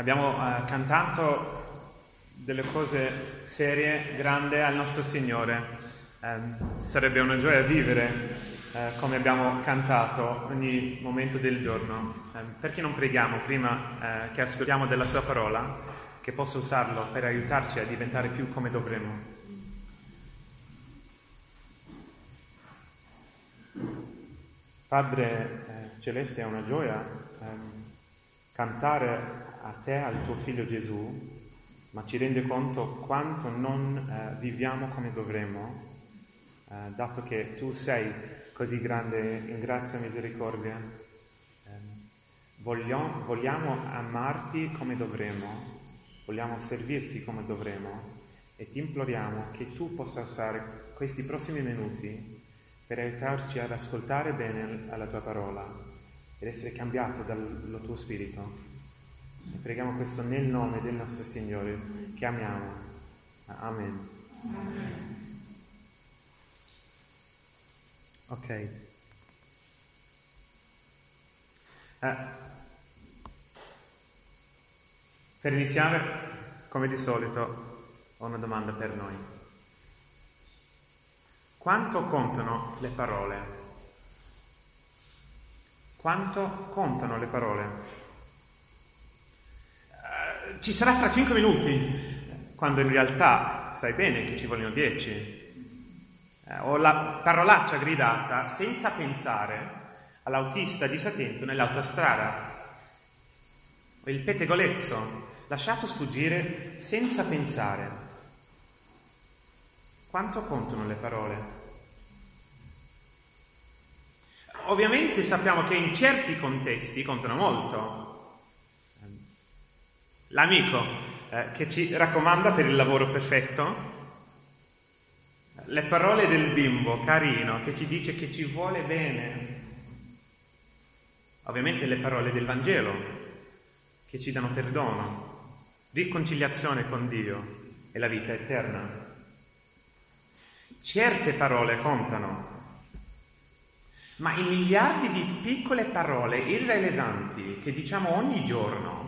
Abbiamo eh, cantato delle cose serie, grandi al nostro Signore. Eh, sarebbe una gioia vivere eh, come abbiamo cantato ogni momento del giorno. Ehm, perché non preghiamo prima eh, che ascoltiamo della Sua parola, che possa usarlo per aiutarci a diventare più come dovremmo? Padre eh, Celeste, è una gioia ehm, cantare a te, al tuo figlio Gesù, ma ci rende conto quanto non eh, viviamo come dovremmo, eh, dato che tu sei così grande in grazia e misericordia. Eh, vogliamo, vogliamo amarti come dovremmo, vogliamo servirti come dovremmo e ti imploriamo che tu possa usare questi prossimi minuti per aiutarci ad ascoltare bene la tua parola ed essere cambiato dal tuo spirito. Preghiamo questo nel nome del nostro Signore che amiamo. Amen. Ok. Eh, per iniziare, come di solito, ho una domanda per noi. Quanto contano le parole? Quanto contano le parole? Ci sarà fra cinque minuti, quando in realtà sai bene che ci vogliono dieci. Eh, o la parolaccia gridata senza pensare all'autista disattento nell'autostrada. O il pettegolezzo lasciato sfuggire senza pensare. Quanto contano le parole? Ovviamente sappiamo che in certi contesti contano molto, L'amico eh, che ci raccomanda per il lavoro perfetto, le parole del bimbo carino che ci dice che ci vuole bene, ovviamente le parole del Vangelo che ci danno perdono, riconciliazione con Dio e la vita eterna. Certe parole contano, ma i miliardi di piccole parole irrilevanti che diciamo ogni giorno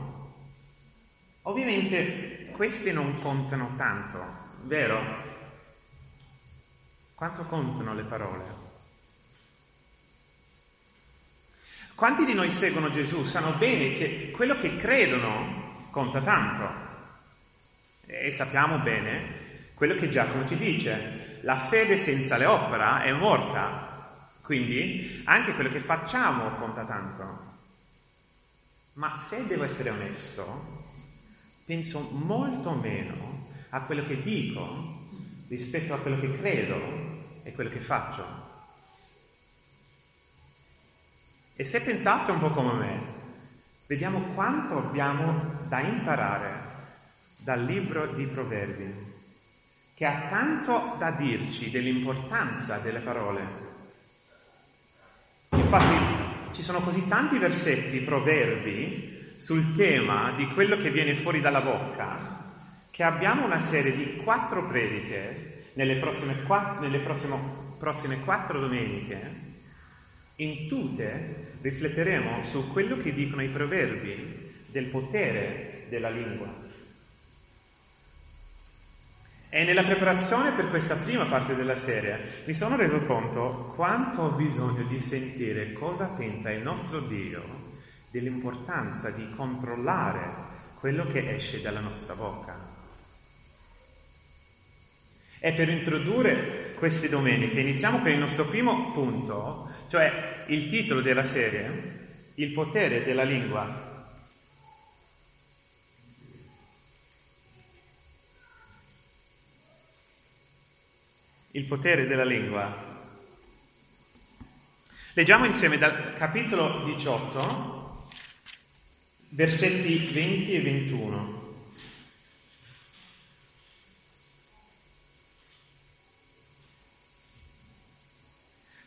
Ovviamente queste non contano tanto, vero? Quanto contano le parole? Quanti di noi seguono Gesù sanno bene che quello che credono conta tanto? E sappiamo bene quello che Giacomo ci dice, la fede senza le opere è morta, quindi anche quello che facciamo conta tanto. Ma se devo essere onesto, penso molto meno a quello che dico rispetto a quello che credo e quello che faccio. E se pensate un po' come me, vediamo quanto abbiamo da imparare dal libro di Proverbi, che ha tanto da dirci dell'importanza delle parole. Infatti ci sono così tanti versetti, proverbi, sul tema di quello che viene fuori dalla bocca, che abbiamo una serie di quattro prediche nelle prossime quattro, nelle prossime, prossime quattro domeniche. In tutte rifletteremo su quello che dicono i proverbi del potere della lingua. E nella preparazione per questa prima parte della serie mi sono reso conto quanto ho bisogno di sentire cosa pensa il nostro Dio dell'importanza di controllare quello che esce dalla nostra bocca. E per introdurre queste domeniche iniziamo con il nostro primo punto, cioè il titolo della serie, il potere della lingua. Il potere della lingua. Leggiamo insieme dal capitolo 18 versetti 20 e 21.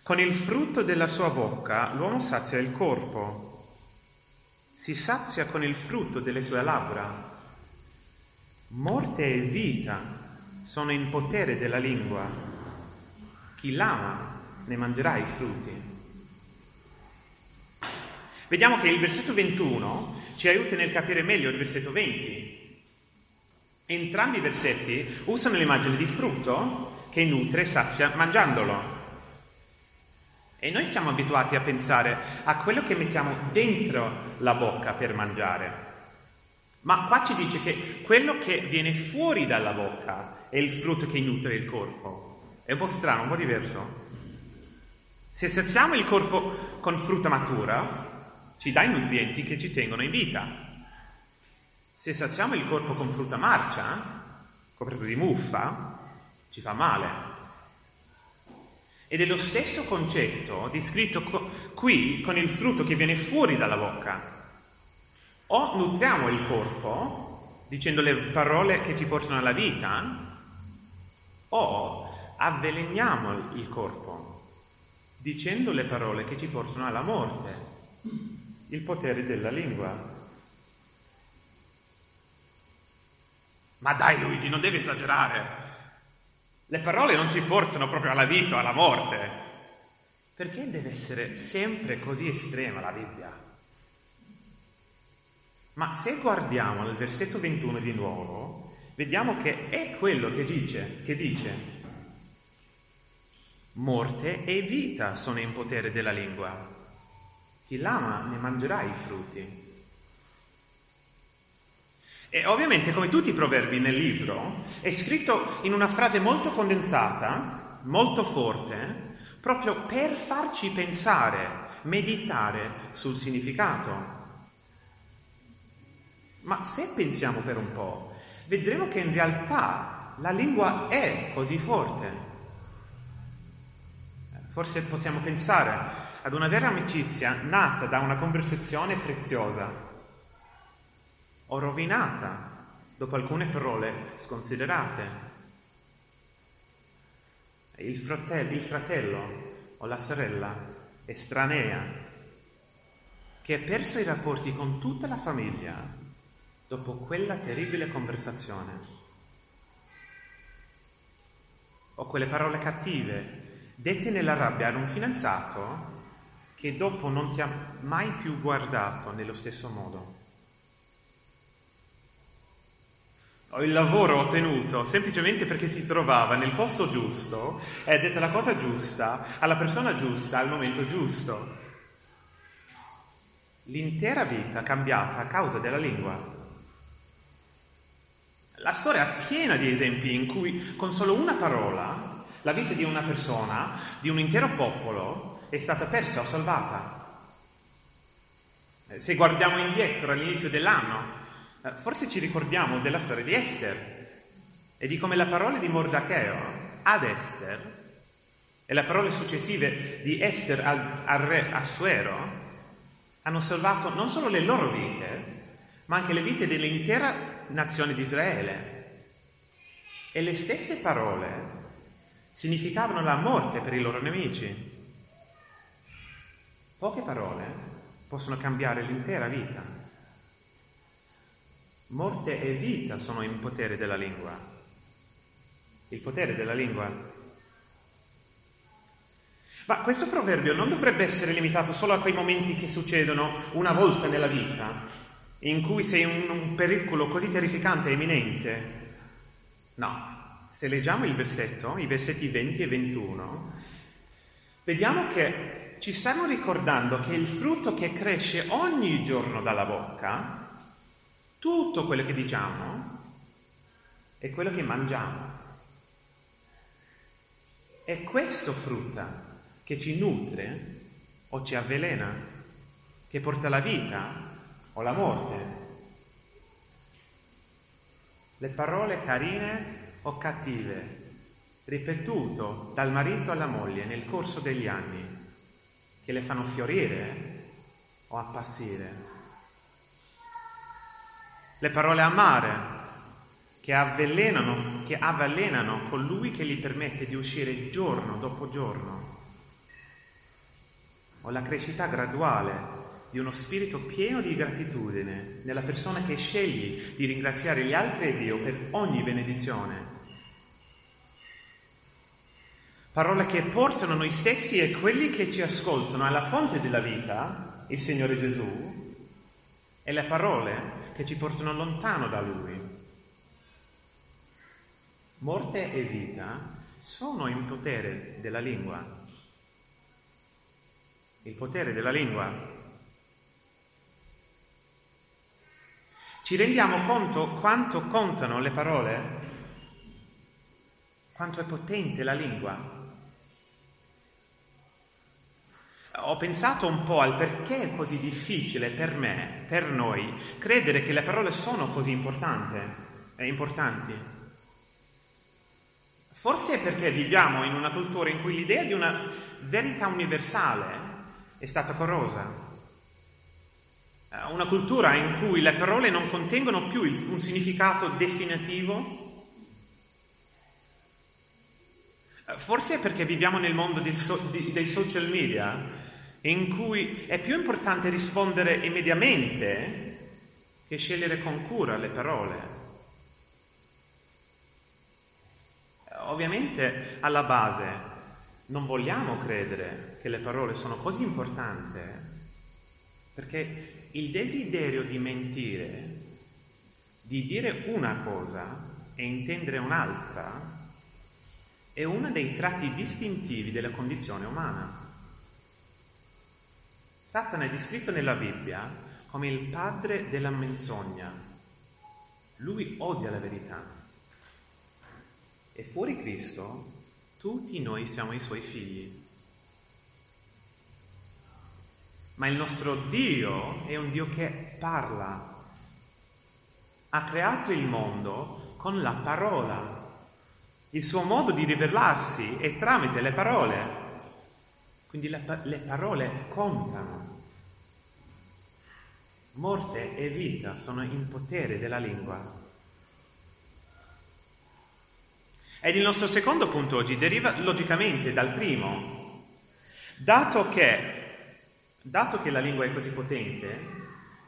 Con il frutto della sua bocca l'uomo sazia il corpo, si sazia con il frutto delle sue labbra. Morte e vita sono in potere della lingua. Chi l'ama ne mangerà i frutti. Vediamo che il versetto 21 ci aiuta nel capire meglio il versetto 20. Entrambi i versetti usano l'immagine di frutto che nutre e sazia mangiandolo. E noi siamo abituati a pensare a quello che mettiamo dentro la bocca per mangiare. Ma qua ci dice che quello che viene fuori dalla bocca è il frutto che nutre il corpo. È un po' strano, un po' diverso. Se saziamo il corpo con frutta matura, ci dà i nutrienti che ci tengono in vita. Se saziamo il corpo con frutta marcia, coperto di muffa, ci fa male. Ed è lo stesso concetto descritto qui con il frutto che viene fuori dalla bocca. O nutriamo il corpo dicendo le parole che ci portano alla vita, o avveleniamo il corpo dicendo le parole che ci portano alla morte, il potere della lingua. Ma dai Luigi, non devi esagerare. Le parole non ci portano proprio alla vita alla morte. Perché deve essere sempre così estrema la Bibbia? Ma se guardiamo nel versetto 21 di nuovo, vediamo che è quello che dice, che dice, morte e vita sono in potere della lingua. Chi l'ama ne mangerà i frutti. E ovviamente, come tutti i proverbi nel libro, è scritto in una frase molto condensata, molto forte, proprio per farci pensare, meditare sul significato. Ma se pensiamo per un po', vedremo che in realtà la lingua è così forte. Forse possiamo pensare ad una vera amicizia nata da una conversazione preziosa o rovinata dopo alcune parole sconsiderate. Il fratello, il fratello o la sorella estranea che ha perso i rapporti con tutta la famiglia dopo quella terribile conversazione. O quelle parole cattive dette nella rabbia ad un fidanzato che dopo non ti ha mai più guardato nello stesso modo. il lavoro ottenuto semplicemente perché si trovava nel posto giusto e ha detto la cosa giusta alla persona giusta al momento giusto. L'intera vita cambiata a causa della lingua. La storia è piena di esempi in cui con solo una parola la vita di una persona, di un intero popolo, è stata persa o salvata. Se guardiamo indietro all'inizio dell'anno, eh, forse ci ricordiamo della storia di Esther e di come la parola di Mordacheo ad Esther e le parole successive di Esther al, al re Assuero hanno salvato non solo le loro vite, ma anche le vite dell'intera nazione di Israele. E le stesse parole significavano la morte per i loro nemici. Poche parole possono cambiare l'intera vita. Morte e vita sono in potere della lingua. Il potere della lingua. Ma questo proverbio non dovrebbe essere limitato solo a quei momenti che succedono una volta nella vita, in cui sei in un pericolo così terrificante e imminente. No, se leggiamo il versetto, i versetti 20 e 21, vediamo che ci stiamo ricordando che il frutto che cresce ogni giorno dalla bocca tutto quello che diciamo è quello che mangiamo. È questo frutta che ci nutre o ci avvelena, che porta la vita o la morte. Le parole carine o cattive, ripetuto dal marito alla moglie nel corso degli anni, che le fanno fiorire o appassire le parole amare che avvelenano, che avvelenano colui che gli permette di uscire giorno dopo giorno, o la crescita graduale di uno spirito pieno di gratitudine nella persona che scegli di ringraziare gli altri e Dio per ogni benedizione. Parole che portano noi stessi e quelli che ci ascoltano alla fonte della vita il Signore Gesù e le parole che ci portano lontano da Lui. Morte e vita sono in potere della lingua. Il potere della lingua. Ci rendiamo conto quanto contano le parole? Quanto è potente la lingua? Ho pensato un po' al perché è così difficile per me, per noi, credere che le parole sono così eh, importanti. Forse è perché viviamo in una cultura in cui l'idea di una verità universale è stata corrosa. Eh, una cultura in cui le parole non contengono più un significato destinativo. Eh, forse è perché viviamo nel mondo dei social media in cui è più importante rispondere immediatamente che scegliere con cura le parole. Ovviamente alla base non vogliamo credere che le parole sono così importanti perché il desiderio di mentire, di dire una cosa e intendere un'altra, è uno dei tratti distintivi della condizione umana. Satana è descritto nella Bibbia come il padre della menzogna. Lui odia la verità. E fuori Cristo tutti noi siamo i suoi figli. Ma il nostro Dio è un Dio che parla. Ha creato il mondo con la parola. Il suo modo di rivelarsi è tramite le parole. Quindi le, le parole contano. Morte e vita sono in potere della lingua. Ed il nostro secondo punto oggi deriva logicamente dal primo. Dato che, dato che la lingua è così potente,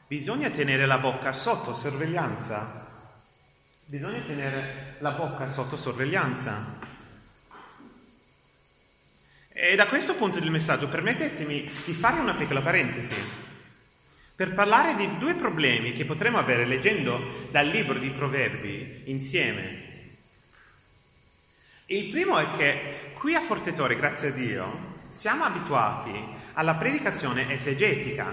bisogna tenere la bocca sotto sorveglianza. Bisogna tenere la bocca sotto sorveglianza. E da questo punto del messaggio permettetemi di fare una piccola parentesi per parlare di due problemi che potremo avere leggendo dal libro di Proverbi insieme. Il primo è che qui a Fortetore, grazie a Dio, siamo abituati alla predicazione esegetica,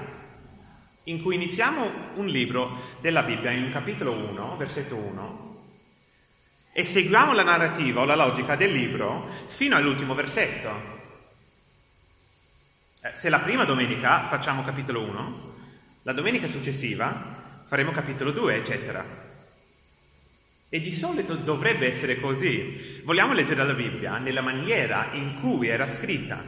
in cui iniziamo un libro della Bibbia in capitolo 1, versetto 1, e seguiamo la narrativa o la logica del libro fino all'ultimo versetto. Eh, se la prima domenica facciamo capitolo 1, la domenica successiva faremo capitolo 2, eccetera. E di solito dovrebbe essere così. Vogliamo leggere la Bibbia nella maniera in cui era scritta.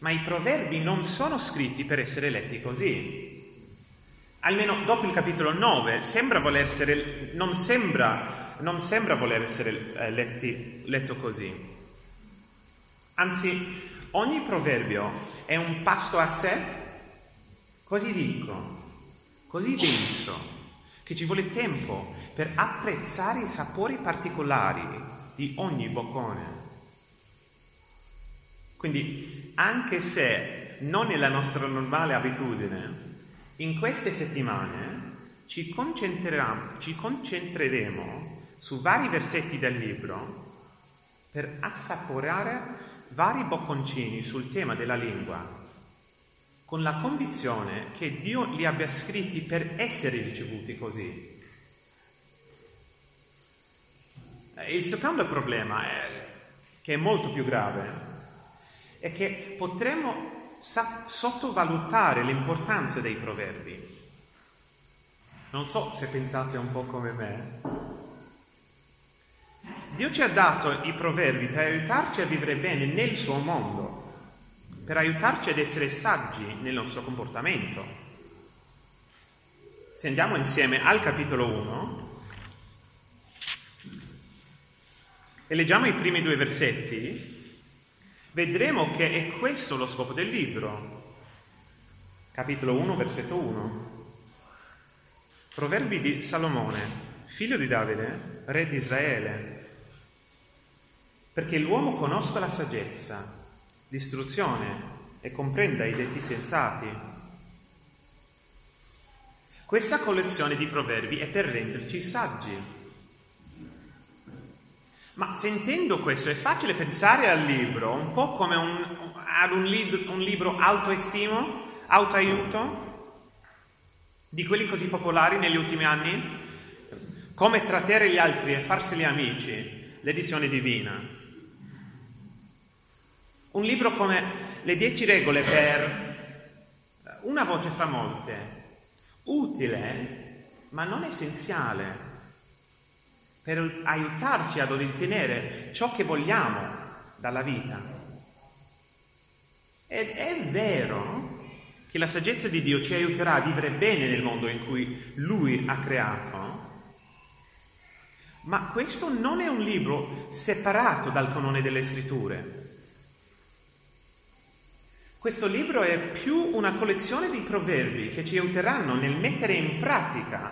Ma i proverbi non sono scritti per essere letti così. Almeno dopo il capitolo 9 sembra voler essere, non, sembra, non sembra voler essere eh, letti, letto così. Anzi, Ogni proverbio è un pasto a sé così ricco, così denso, che ci vuole tempo per apprezzare i sapori particolari di ogni boccone. Quindi, anche se non è la nostra normale abitudine, in queste settimane ci ci concentreremo su vari versetti del libro per assaporare vari bocconcini sul tema della lingua, con la convinzione che Dio li abbia scritti per essere ricevuti così. Il secondo problema, è, che è molto più grave, è che potremmo sottovalutare l'importanza dei proverbi. Non so se pensate un po' come me, Dio ci ha dato i proverbi per aiutarci a vivere bene nel suo mondo, per aiutarci ad essere saggi nel nostro comportamento. Se andiamo insieme al capitolo 1 e leggiamo i primi due versetti, vedremo che è questo lo scopo del libro. Capitolo 1, versetto 1. Proverbi di Salomone, figlio di Davide, re di Israele perché l'uomo conosca la saggezza, l'istruzione e comprenda i detti sensati. Questa collezione di proverbi è per renderci saggi. Ma sentendo questo è facile pensare al libro un po' come un, ad un, libro, un libro autoestimo, autoaiuto, di quelli così popolari negli ultimi anni? Come trattare gli altri e farseli amici, l'edizione divina. Un libro come Le dieci regole per una voce fra molte, utile ma non essenziale, per aiutarci ad ottenere ciò che vogliamo dalla vita. Ed è vero che la saggezza di Dio ci aiuterà a vivere bene nel mondo in cui Lui ha creato, ma questo non è un libro separato dal canone delle scritture. Questo libro è più una collezione di proverbi che ci aiuteranno nel mettere in pratica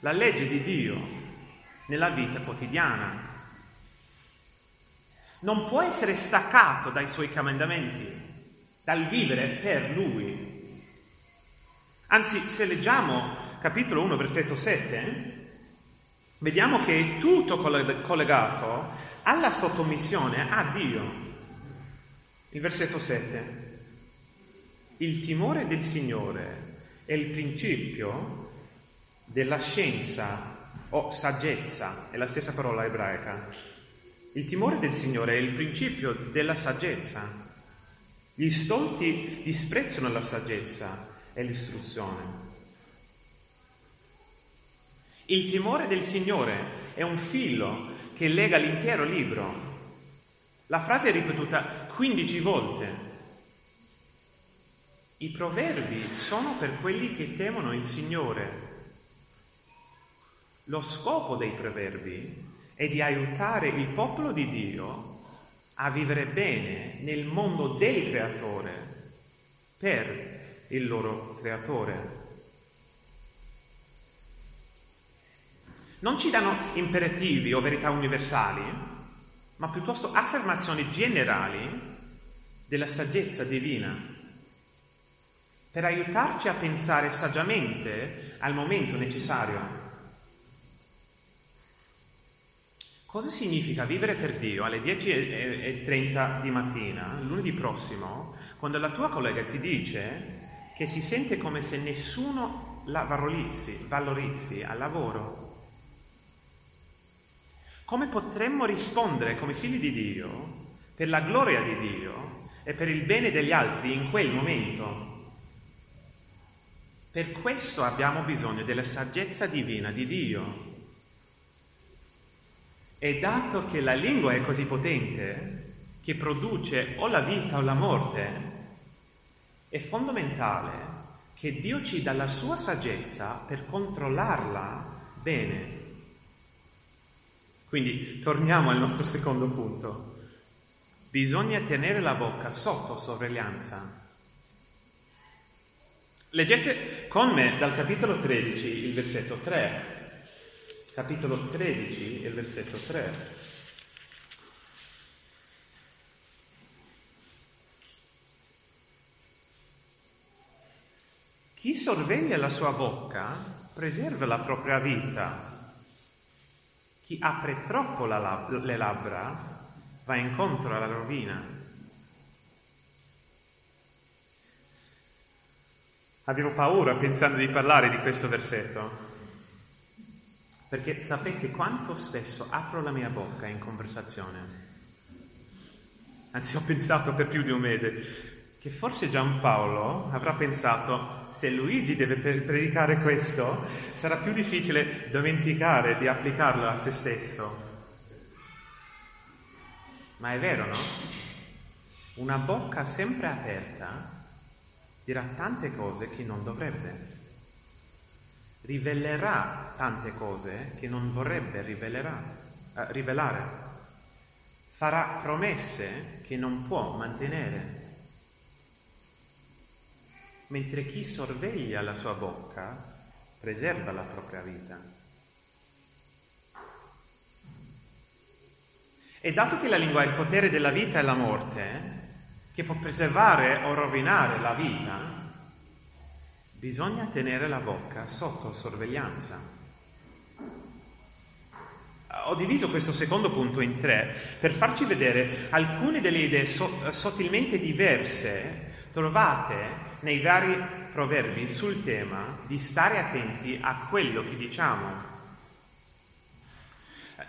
la legge di Dio nella vita quotidiana. Non può essere staccato dai suoi comandamenti, dal vivere per Lui. Anzi, se leggiamo capitolo 1, versetto 7, vediamo che è tutto collegato alla sottomissione a Dio. Il versetto 7. Il timore del Signore è il principio della scienza o saggezza, è la stessa parola ebraica. Il timore del Signore è il principio della saggezza. Gli stolti disprezzano la saggezza è l'istruzione. Il timore del Signore è un filo che lega l'intero libro. La frase è ripetuta 15 volte. I proverbi sono per quelli che temono il Signore. Lo scopo dei proverbi è di aiutare il popolo di Dio a vivere bene nel mondo del Creatore per il loro creatore. Non ci danno imperativi o verità universali, ma piuttosto affermazioni generali della saggezza divina, per aiutarci a pensare saggiamente al momento necessario. Cosa significa vivere per Dio alle 10.30 di mattina, lunedì prossimo, quando la tua collega ti dice che si sente come se nessuno la valorizzi, valorizzi al lavoro. Come potremmo rispondere come figli di Dio per la gloria di Dio e per il bene degli altri in quel momento? Per questo abbiamo bisogno della saggezza divina di Dio. E dato che la lingua è così potente, che produce o la vita o la morte, è fondamentale che Dio ci dà la sua saggezza per controllarla bene. Quindi torniamo al nostro secondo punto. Bisogna tenere la bocca sotto sorveglianza. Leggete con me dal capitolo 13 il versetto 3. Capitolo 13 il versetto 3. Chi sorveglia la sua bocca preserva la propria vita. Chi apre troppo lab- le labbra va incontro alla rovina. Avevo paura pensando di parlare di questo versetto, perché sapete quanto spesso apro la mia bocca in conversazione. Anzi, ho pensato per più di un mese, che forse Giampaolo avrà pensato se Luigi deve predicare questo sarà più difficile dimenticare di applicarlo a se stesso. Ma è vero, no? Una bocca sempre aperta dirà tante cose che non dovrebbe. Rivelerà tante cose che non vorrebbe eh, rivelare. Farà promesse che non può mantenere mentre chi sorveglia la sua bocca preserva la propria vita. E dato che la lingua è il potere della vita e la morte, che può preservare o rovinare la vita, bisogna tenere la bocca sotto sorveglianza. Ho diviso questo secondo punto in tre per farci vedere alcune delle idee so- sottilmente diverse trovate nei vari proverbi sul tema di stare attenti a quello che diciamo.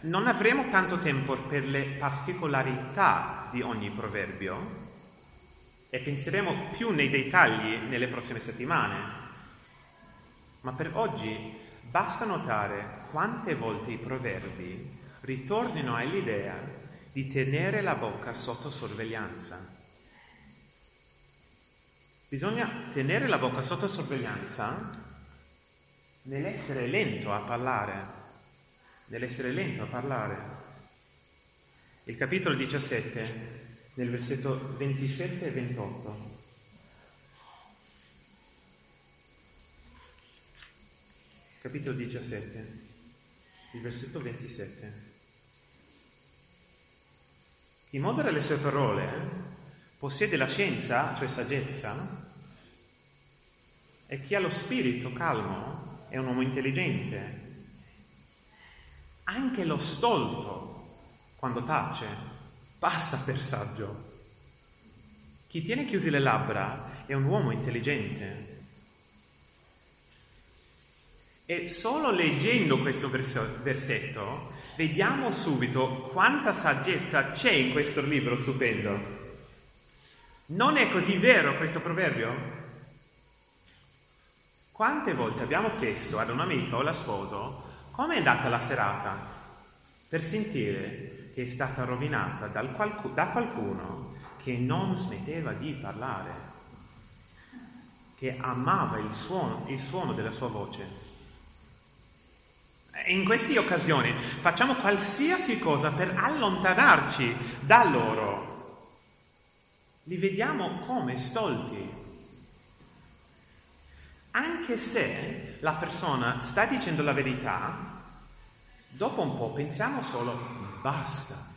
Non avremo tanto tempo per le particolarità di ogni proverbio e penseremo più nei dettagli nelle prossime settimane, ma per oggi basta notare quante volte i proverbi ritornino all'idea di tenere la bocca sotto sorveglianza. Bisogna tenere la bocca sotto sorveglianza nell'essere lento a parlare, nell'essere lento a parlare. Il capitolo 17, nel versetto 27 e 28. Capitolo 17, il versetto 27. Chi modera le sue parole possiede la scienza, cioè saggezza, e chi ha lo spirito calmo è un uomo intelligente. Anche lo stolto, quando tace, passa per saggio. Chi tiene chiuse le labbra è un uomo intelligente. E solo leggendo questo versetto vediamo subito quanta saggezza c'è in questo libro stupendo. Non è così vero questo proverbio? Quante volte abbiamo chiesto ad un amico o alla sposo come è andata la serata per sentire che è stata rovinata qualcu- da qualcuno che non smetteva di parlare, che amava il suono, il suono della sua voce. In queste occasioni facciamo qualsiasi cosa per allontanarci da loro li vediamo come stolti. Anche se la persona sta dicendo la verità, dopo un po' pensiamo solo basta.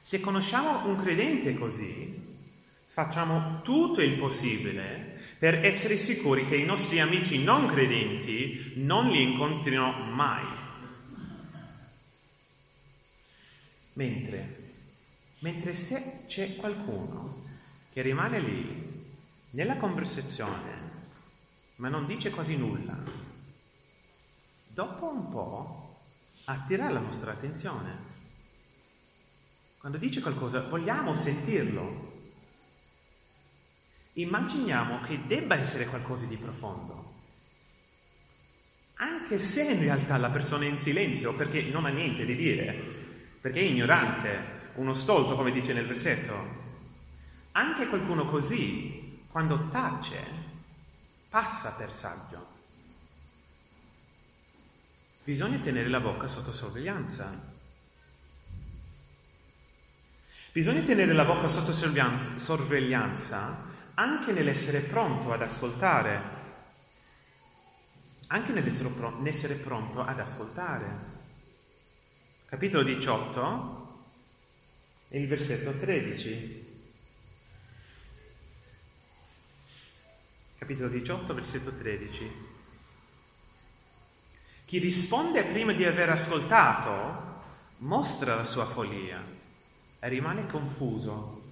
Se conosciamo un credente così, facciamo tutto il possibile per essere sicuri che i nostri amici non credenti non li incontrino mai. Mentre Mentre se c'è qualcuno che rimane lì, nella conversazione, ma non dice quasi nulla, dopo un po' attira la nostra attenzione. Quando dice qualcosa vogliamo sentirlo. Immaginiamo che debba essere qualcosa di profondo. Anche se in realtà la persona è in silenzio perché non ha niente di dire, perché è ignorante, uno stolto, come dice nel versetto. Anche qualcuno così, quando tace, passa per saggio. Bisogna tenere la bocca sotto sorveglianza. Bisogna tenere la bocca sotto sorveglianza anche nell'essere pronto ad ascoltare, anche nell'essere pronto ad ascoltare. Capitolo 18, e il versetto 13. Capitolo 18, versetto 13. Chi risponde prima di aver ascoltato mostra la sua follia e rimane confuso.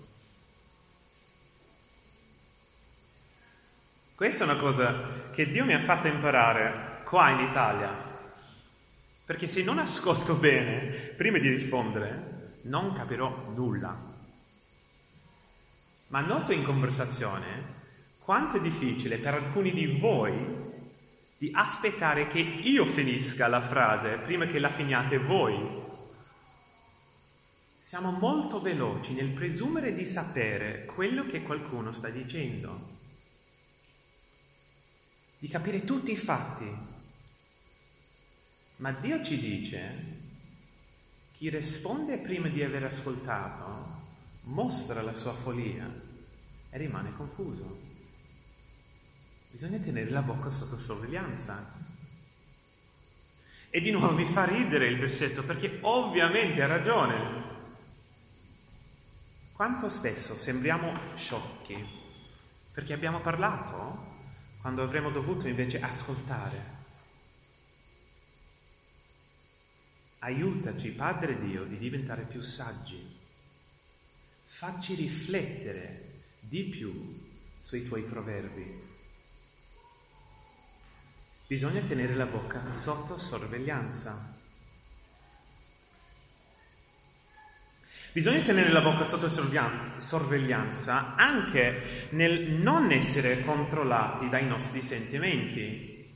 Questa è una cosa che Dio mi ha fatto imparare qua in Italia. Perché se non ascolto bene prima di rispondere, non capirò nulla. Ma noto in conversazione quanto è difficile per alcuni di voi di aspettare che io finisca la frase prima che la finiate voi. Siamo molto veloci nel presumere di sapere quello che qualcuno sta dicendo, di capire tutti i fatti. Ma Dio ci dice chi risponde prima di aver ascoltato mostra la sua follia e rimane confuso. Bisogna tenere la bocca sotto sorveglianza. E di nuovo mi fa ridere il versetto perché ovviamente ha ragione. quanto spesso sembriamo sciocchi perché abbiamo parlato quando avremmo dovuto invece ascoltare. Aiutaci, Padre Dio, di diventare più saggi. Facci riflettere di più sui tuoi proverbi. Bisogna tenere la bocca sotto sorveglianza. Bisogna tenere la bocca sotto sorveglianza anche nel non essere controllati dai nostri sentimenti.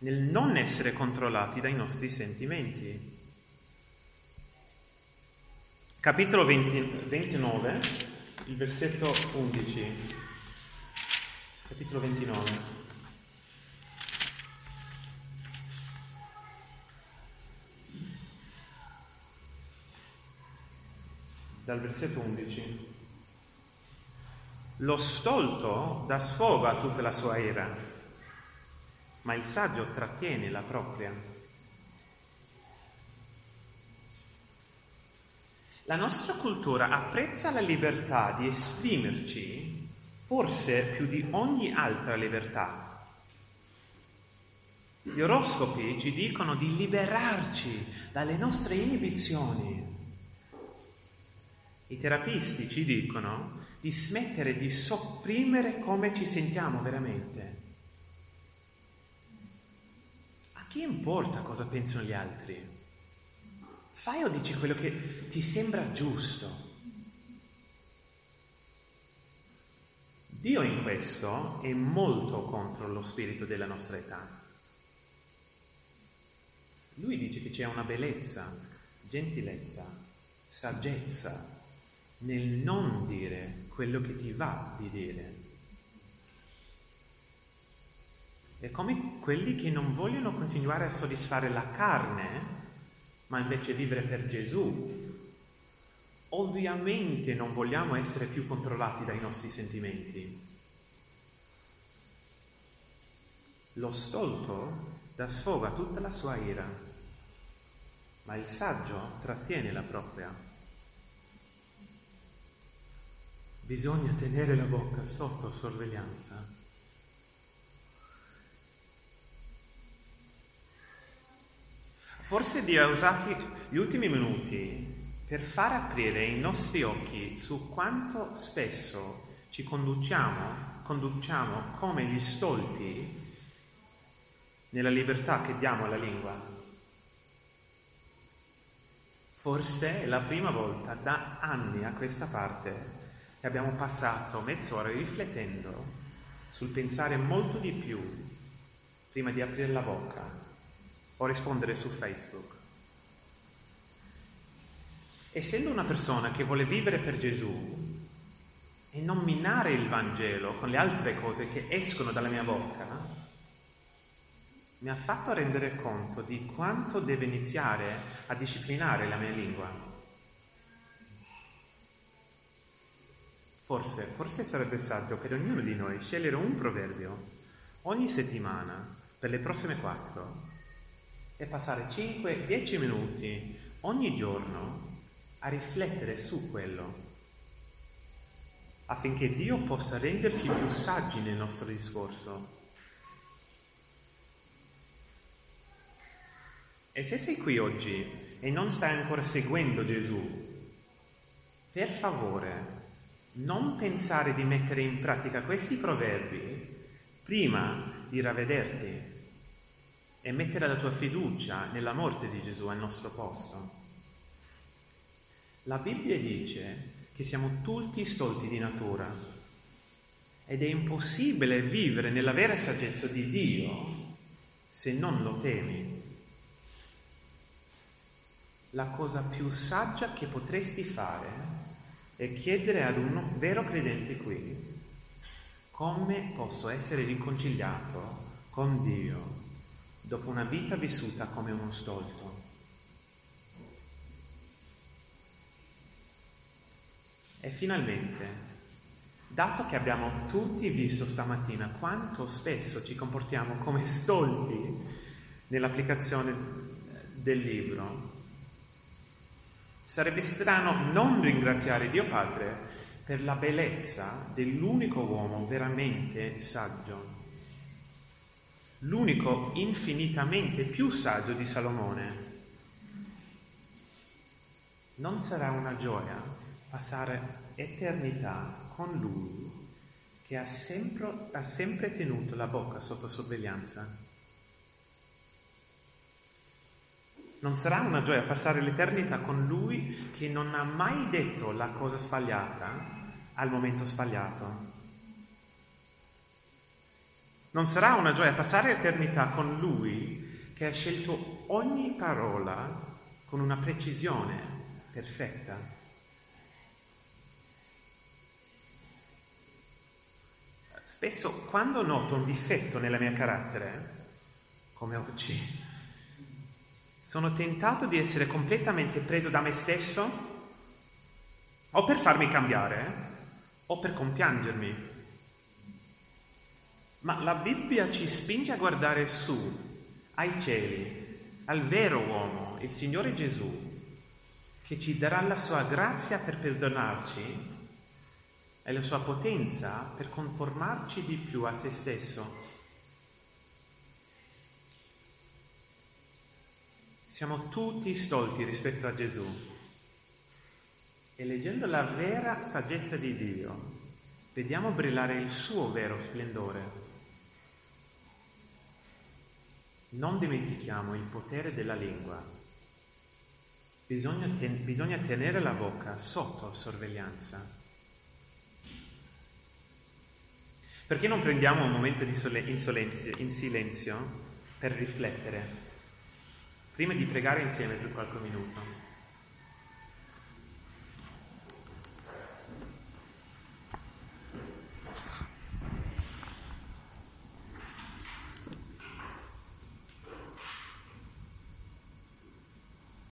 Nel non essere controllati dai nostri sentimenti. Capitolo 20, 29, il versetto 11. Capitolo 29. Dal versetto 11. Lo stolto dà sfogo a tutta la sua ira, ma il saggio trattiene la propria. La nostra cultura apprezza la libertà di esprimerci forse più di ogni altra libertà. Gli oroscopi ci dicono di liberarci dalle nostre inibizioni, i terapisti ci dicono di smettere di sopprimere come ci sentiamo veramente. A chi importa cosa pensano gli altri? Fai o dici quello che ti sembra giusto. Dio in questo è molto contro lo spirito della nostra età. Lui dice che c'è una bellezza, gentilezza, saggezza nel non dire quello che ti va di dire. È come quelli che non vogliono continuare a soddisfare la carne, ma invece vivere per Gesù. Ovviamente non vogliamo essere più controllati dai nostri sentimenti. Lo stolto dà sfogo a tutta la sua ira, ma il saggio trattiene la propria. Bisogna tenere la bocca sotto sorveglianza. Forse Dio ha usato gli ultimi minuti per far aprire i nostri occhi su quanto spesso ci conduciamo, conduciamo come gli stolti nella libertà che diamo alla lingua. Forse è la prima volta da anni a questa parte e abbiamo passato mezz'ora riflettendo sul pensare molto di più prima di aprire la bocca o rispondere su Facebook. Essendo una persona che vuole vivere per Gesù e non minare il Vangelo con le altre cose che escono dalla mia bocca, mi ha fatto rendere conto di quanto deve iniziare a disciplinare la mia lingua. Forse, forse sarebbe saggio per ognuno di noi scegliere un proverbio ogni settimana per le prossime quattro e passare 5-10 minuti ogni giorno a riflettere su quello, affinché Dio possa renderci più saggi nel nostro discorso. E se sei qui oggi e non stai ancora seguendo Gesù, per favore non pensare di mettere in pratica questi proverbi prima di ravvederti e mettere la tua fiducia nella morte di Gesù al nostro posto. La Bibbia dice che siamo tutti stolti di natura ed è impossibile vivere nella vera saggezza di Dio se non lo temi. La cosa più saggia che potresti fare e chiedere ad un vero credente qui come posso essere riconciliato con Dio dopo una vita vissuta come uno stolto. E finalmente, dato che abbiamo tutti visto stamattina quanto spesso ci comportiamo come stolti nell'applicazione del libro, Sarebbe strano non ringraziare Dio Padre per la bellezza dell'unico uomo veramente saggio, l'unico infinitamente più saggio di Salomone. Non sarà una gioia passare eternità con lui che ha sempre, ha sempre tenuto la bocca sotto sorveglianza. Non sarà una gioia passare l'eternità con lui che non ha mai detto la cosa sbagliata al momento sbagliato. Non sarà una gioia passare l'eternità con lui che ha scelto ogni parola con una precisione perfetta. Spesso quando noto un difetto nella mia carattere, come oggi, sono tentato di essere completamente preso da me stesso o per farmi cambiare o per compiangermi. Ma la Bibbia ci spinge a guardare su, ai cieli, al vero uomo, il Signore Gesù, che ci darà la sua grazia per perdonarci è la sua potenza per conformarci di più a se stesso. Siamo tutti stolti rispetto a Gesù e leggendo la vera saggezza di Dio vediamo brillare il suo vero splendore. Non dimentichiamo il potere della lingua. Bisogna, ten- bisogna tenere la bocca sotto sorveglianza. Perché non prendiamo un momento di sole- in, in silenzio per riflettere, prima di pregare insieme per qualche minuto?